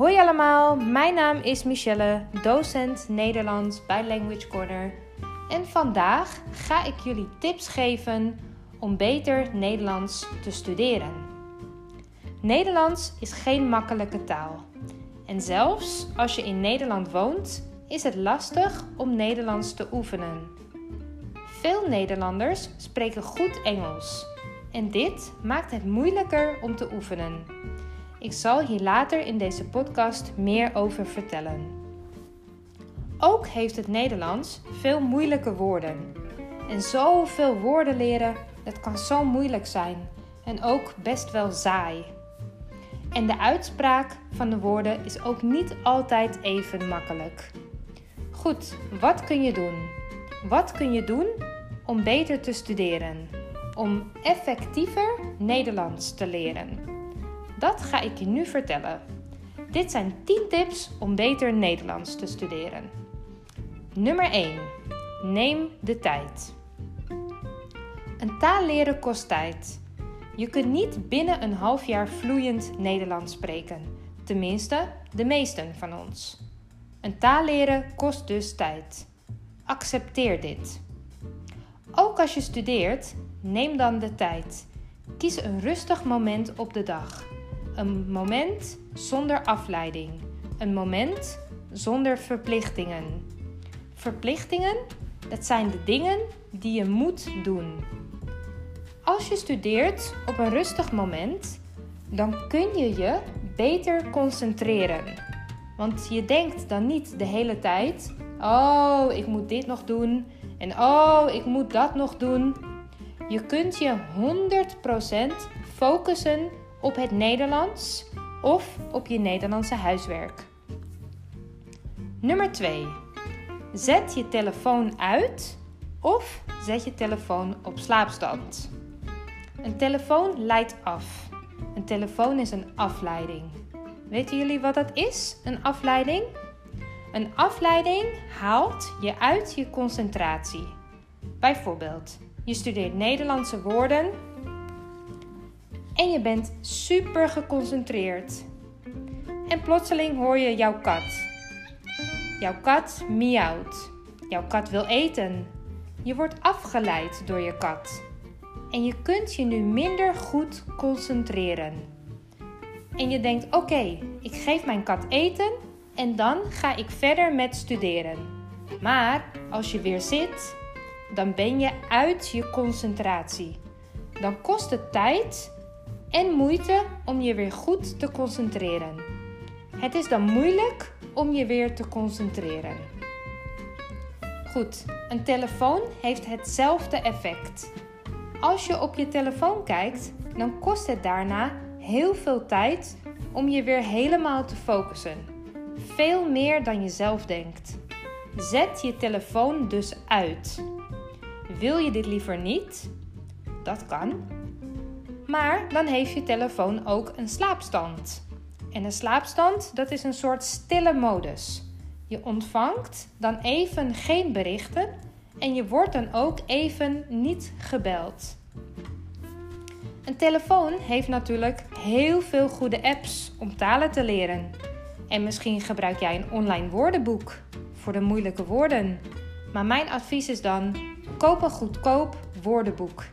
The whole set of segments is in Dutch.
Hoi allemaal, mijn naam is Michelle, docent Nederlands bij Language Corner. En vandaag ga ik jullie tips geven om beter Nederlands te studeren. Nederlands is geen makkelijke taal. En zelfs als je in Nederland woont, is het lastig om Nederlands te oefenen. Veel Nederlanders spreken goed Engels. En dit maakt het moeilijker om te oefenen. Ik zal hier later in deze podcast meer over vertellen. Ook heeft het Nederlands veel moeilijke woorden. En zoveel woorden leren, dat kan zo moeilijk zijn en ook best wel saai. En de uitspraak van de woorden is ook niet altijd even makkelijk. Goed, wat kun je doen? Wat kun je doen om beter te studeren? Om effectiever Nederlands te leren? Dat ga ik je nu vertellen. Dit zijn 10 tips om beter Nederlands te studeren. Nummer 1. Neem de tijd. Een taal leren kost tijd. Je kunt niet binnen een half jaar vloeiend Nederlands spreken. Tenminste, de meesten van ons. Een taal leren kost dus tijd. Accepteer dit. Ook als je studeert, neem dan de tijd. Kies een rustig moment op de dag. Een moment zonder afleiding. Een moment zonder verplichtingen. Verplichtingen, dat zijn de dingen die je moet doen. Als je studeert op een rustig moment, dan kun je je beter concentreren. Want je denkt dan niet de hele tijd: oh, ik moet dit nog doen en oh, ik moet dat nog doen. Je kunt je 100% focussen op het Nederlands of op je Nederlandse huiswerk. Nummer 2. Zet je telefoon uit of zet je telefoon op slaapstand. Een telefoon leidt af. Een telefoon is een afleiding. Weten jullie wat dat is? Een afleiding? Een afleiding haalt je uit je concentratie. Bijvoorbeeld, je studeert Nederlandse woorden en je bent super geconcentreerd. En plotseling hoor je jouw kat. Jouw kat miauwt. Jouw kat wil eten. Je wordt afgeleid door je kat. En je kunt je nu minder goed concentreren. En je denkt: oké, ik geef mijn kat eten en dan ga ik verder met studeren. Maar als je weer zit, dan ben je uit je concentratie. Dan kost het tijd en moeite om je weer goed te concentreren. Het is dan moeilijk om je weer te concentreren. Goed, een telefoon heeft hetzelfde effect. Als je op je telefoon kijkt, dan kost het daarna heel veel tijd om je weer helemaal te focussen. Veel meer dan je zelf denkt. Zet je telefoon dus uit. Wil je dit liever niet? Dat kan. Maar dan heeft je telefoon ook een slaapstand. En een slaapstand, dat is een soort stille modus. Je ontvangt dan even geen berichten en je wordt dan ook even niet gebeld. Een telefoon heeft natuurlijk heel veel goede apps om talen te leren. En misschien gebruik jij een online woordenboek voor de moeilijke woorden. Maar mijn advies is dan: koop een goedkoop woordenboek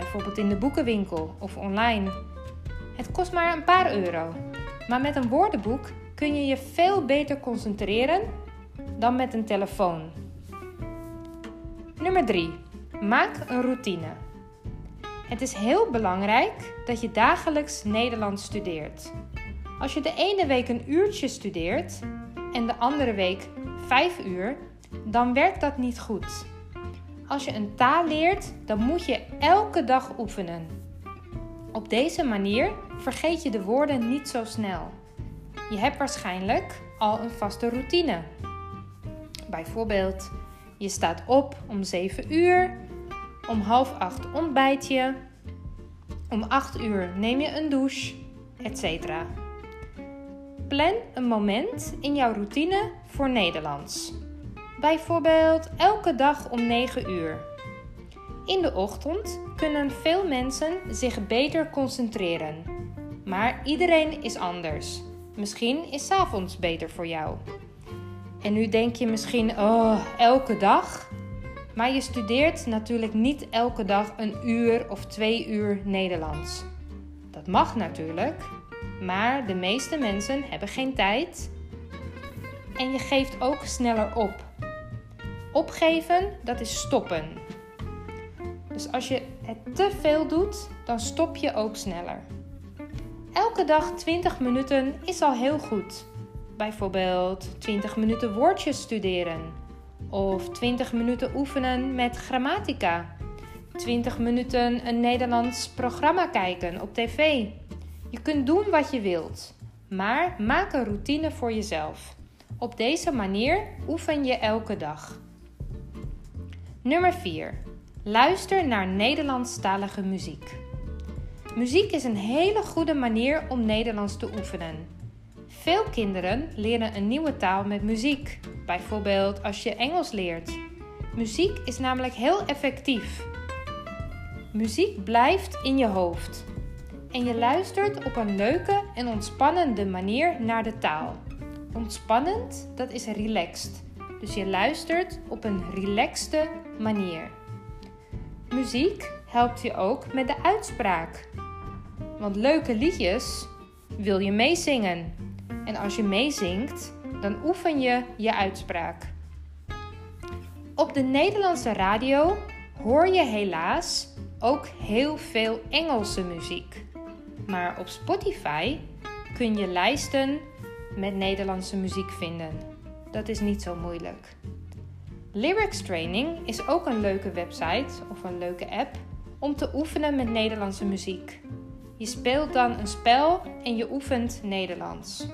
bijvoorbeeld in de boekenwinkel of online. Het kost maar een paar euro, maar met een woordenboek kun je je veel beter concentreren dan met een telefoon. Nummer 3. Maak een routine. Het is heel belangrijk dat je dagelijks Nederlands studeert. Als je de ene week een uurtje studeert en de andere week vijf uur, dan werkt dat niet goed. Als je een taal leert, dan moet je elke dag oefenen. Op deze manier vergeet je de woorden niet zo snel. Je hebt waarschijnlijk al een vaste routine. Bijvoorbeeld, je staat op om 7 uur, om half 8 ontbijt je, om 8 uur neem je een douche, etc. Plan een moment in jouw routine voor Nederlands. Bijvoorbeeld elke dag om 9 uur. In de ochtend kunnen veel mensen zich beter concentreren. Maar iedereen is anders. Misschien is 's avonds beter voor jou. En nu denk je misschien, oh, elke dag? Maar je studeert natuurlijk niet elke dag een uur of twee uur Nederlands. Dat mag natuurlijk, maar de meeste mensen hebben geen tijd. En je geeft ook sneller op. Opgeven, dat is stoppen. Dus als je het te veel doet, dan stop je ook sneller. Elke dag 20 minuten is al heel goed. Bijvoorbeeld 20 minuten woordjes studeren. Of 20 minuten oefenen met grammatica. 20 minuten een Nederlands programma kijken op tv. Je kunt doen wat je wilt, maar maak een routine voor jezelf. Op deze manier oefen je elke dag. Nummer 4. Luister naar Nederlandstalige muziek. Muziek is een hele goede manier om Nederlands te oefenen. Veel kinderen leren een nieuwe taal met muziek, bijvoorbeeld als je Engels leert. Muziek is namelijk heel effectief. Muziek blijft in je hoofd en je luistert op een leuke en ontspannende manier naar de taal. Ontspannend, dat is relaxed. Dus je luistert op een relaxte manier. Muziek helpt je ook met de uitspraak. Want leuke liedjes wil je meezingen. En als je meezingt, dan oefen je je uitspraak. Op de Nederlandse radio hoor je helaas ook heel veel Engelse muziek. Maar op Spotify kun je lijsten met Nederlandse muziek vinden. Dat is niet zo moeilijk. Lyrics Training is ook een leuke website of een leuke app om te oefenen met Nederlandse muziek. Je speelt dan een spel en je oefent Nederlands.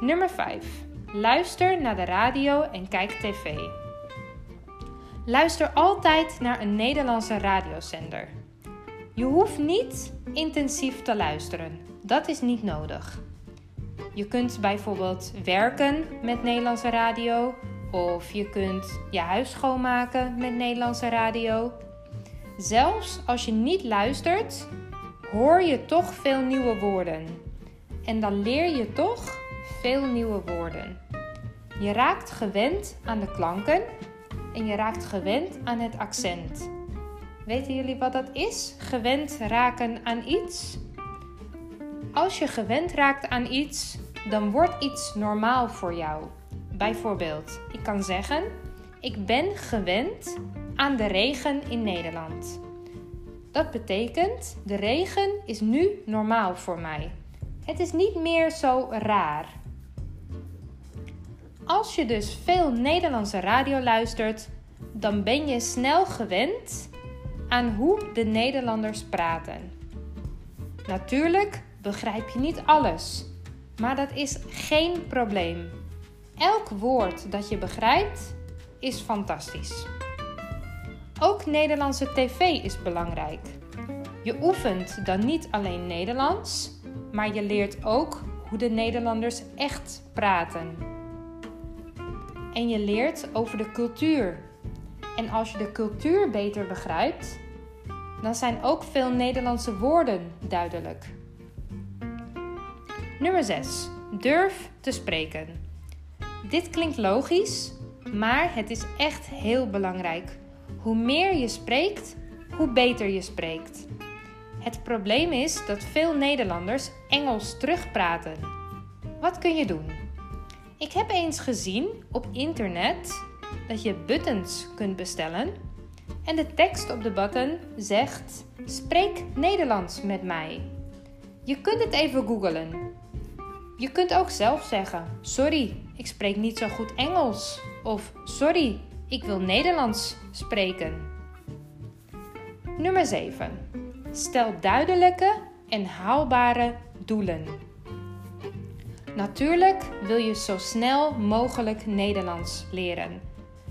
Nummer 5. Luister naar de radio en kijk tv. Luister altijd naar een Nederlandse radiozender. Je hoeft niet intensief te luisteren. Dat is niet nodig. Je kunt bijvoorbeeld werken met Nederlandse radio of je kunt je huis schoonmaken met Nederlandse radio. Zelfs als je niet luistert, hoor je toch veel nieuwe woorden. En dan leer je toch veel nieuwe woorden. Je raakt gewend aan de klanken en je raakt gewend aan het accent. Weten jullie wat dat is? Gewend raken aan iets? Als je gewend raakt aan iets, dan wordt iets normaal voor jou. Bijvoorbeeld, ik kan zeggen: Ik ben gewend aan de regen in Nederland. Dat betekent, de regen is nu normaal voor mij. Het is niet meer zo raar. Als je dus veel Nederlandse radio luistert, dan ben je snel gewend aan hoe de Nederlanders praten. Natuurlijk begrijp je niet alles, maar dat is geen probleem. Elk woord dat je begrijpt is fantastisch. Ook Nederlandse tv is belangrijk. Je oefent dan niet alleen Nederlands, maar je leert ook hoe de Nederlanders echt praten. En je leert over de cultuur. En als je de cultuur beter begrijpt, dan zijn ook veel Nederlandse woorden duidelijk. Nummer 6. Durf te spreken. Dit klinkt logisch, maar het is echt heel belangrijk. Hoe meer je spreekt, hoe beter je spreekt. Het probleem is dat veel Nederlanders Engels terugpraten. Wat kun je doen? Ik heb eens gezien op internet dat je buttons kunt bestellen en de tekst op de button zegt: Spreek Nederlands met mij. Je kunt het even googlen. Je kunt ook zelf zeggen: Sorry, ik spreek niet zo goed Engels. Of Sorry, ik wil Nederlands spreken. Nummer 7. Stel duidelijke en haalbare doelen. Natuurlijk wil je zo snel mogelijk Nederlands leren.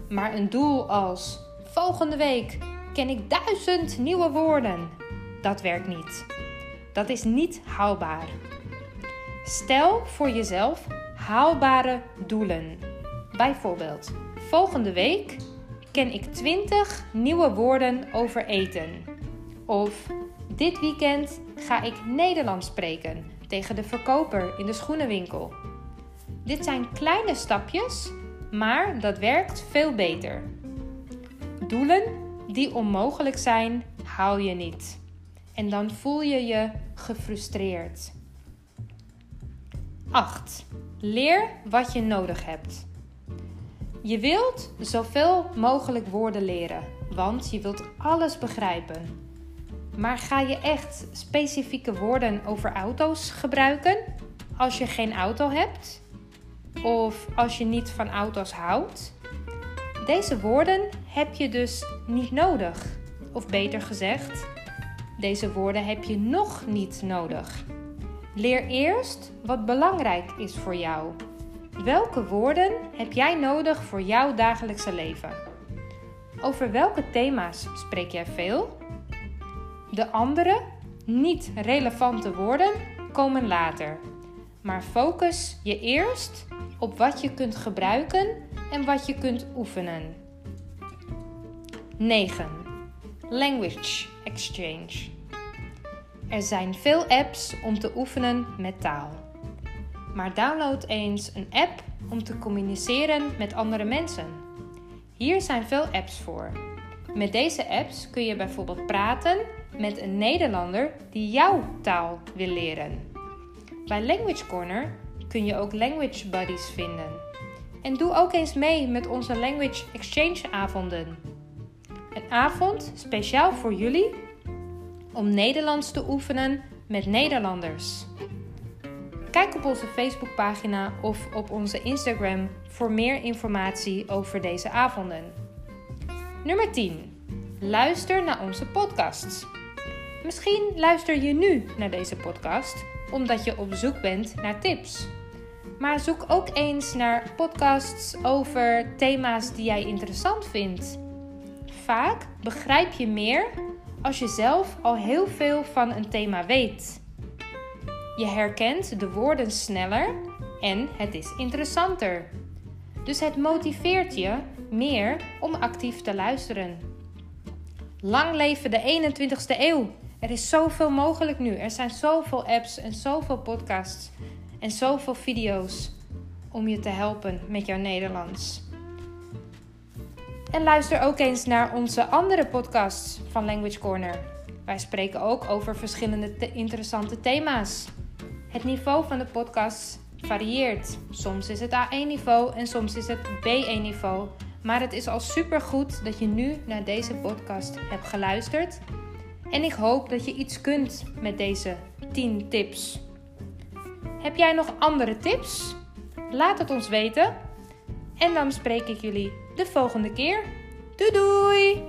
Maar een doel als volgende week ken ik duizend nieuwe woorden, dat werkt niet. Dat is niet haalbaar. Stel voor jezelf haalbare doelen. Bijvoorbeeld, volgende week ken ik 20 nieuwe woorden over eten. Of dit weekend ga ik Nederlands spreken tegen de verkoper in de schoenenwinkel. Dit zijn kleine stapjes, maar dat werkt veel beter. Doelen die onmogelijk zijn, haal je niet. En dan voel je je gefrustreerd. 8. Leer wat je nodig hebt. Je wilt zoveel mogelijk woorden leren, want je wilt alles begrijpen. Maar ga je echt specifieke woorden over auto's gebruiken als je geen auto hebt? Of als je niet van auto's houdt? Deze woorden heb je dus niet nodig. Of beter gezegd, deze woorden heb je nog niet nodig. Leer eerst wat belangrijk is voor jou. Welke woorden heb jij nodig voor jouw dagelijkse leven? Over welke thema's spreek jij veel? De andere, niet relevante woorden komen later. Maar focus je eerst op wat je kunt gebruiken en wat je kunt oefenen. 9. Language Exchange. Er zijn veel apps om te oefenen met taal. Maar download eens een app om te communiceren met andere mensen. Hier zijn veel apps voor. Met deze apps kun je bijvoorbeeld praten met een Nederlander die jouw taal wil leren. Bij Language Corner kun je ook language buddies vinden. En doe ook eens mee met onze Language Exchange avonden. Een avond speciaal voor jullie om Nederlands te oefenen met Nederlanders. Kijk op onze Facebookpagina of op onze Instagram voor meer informatie over deze avonden. Nummer 10. Luister naar onze podcasts. Misschien luister je nu naar deze podcast omdat je op zoek bent naar tips. Maar zoek ook eens naar podcasts over thema's die jij interessant vindt. Vaak begrijp je meer als je zelf al heel veel van een thema weet. Je herkent de woorden sneller en het is interessanter. Dus het motiveert je meer om actief te luisteren. Lang leven de 21ste eeuw. Er is zoveel mogelijk nu. Er zijn zoveel apps en zoveel podcasts en zoveel video's om je te helpen met jouw Nederlands. En luister ook eens naar onze andere podcasts van Language Corner. Wij spreken ook over verschillende interessante thema's. Het niveau van de podcast varieert. Soms is het A1-niveau en soms is het B1-niveau. Maar het is al super goed dat je nu naar deze podcast hebt geluisterd. En ik hoop dat je iets kunt met deze 10 tips. Heb jij nog andere tips? Laat het ons weten. En dan spreek ik jullie de volgende keer. Doei doei!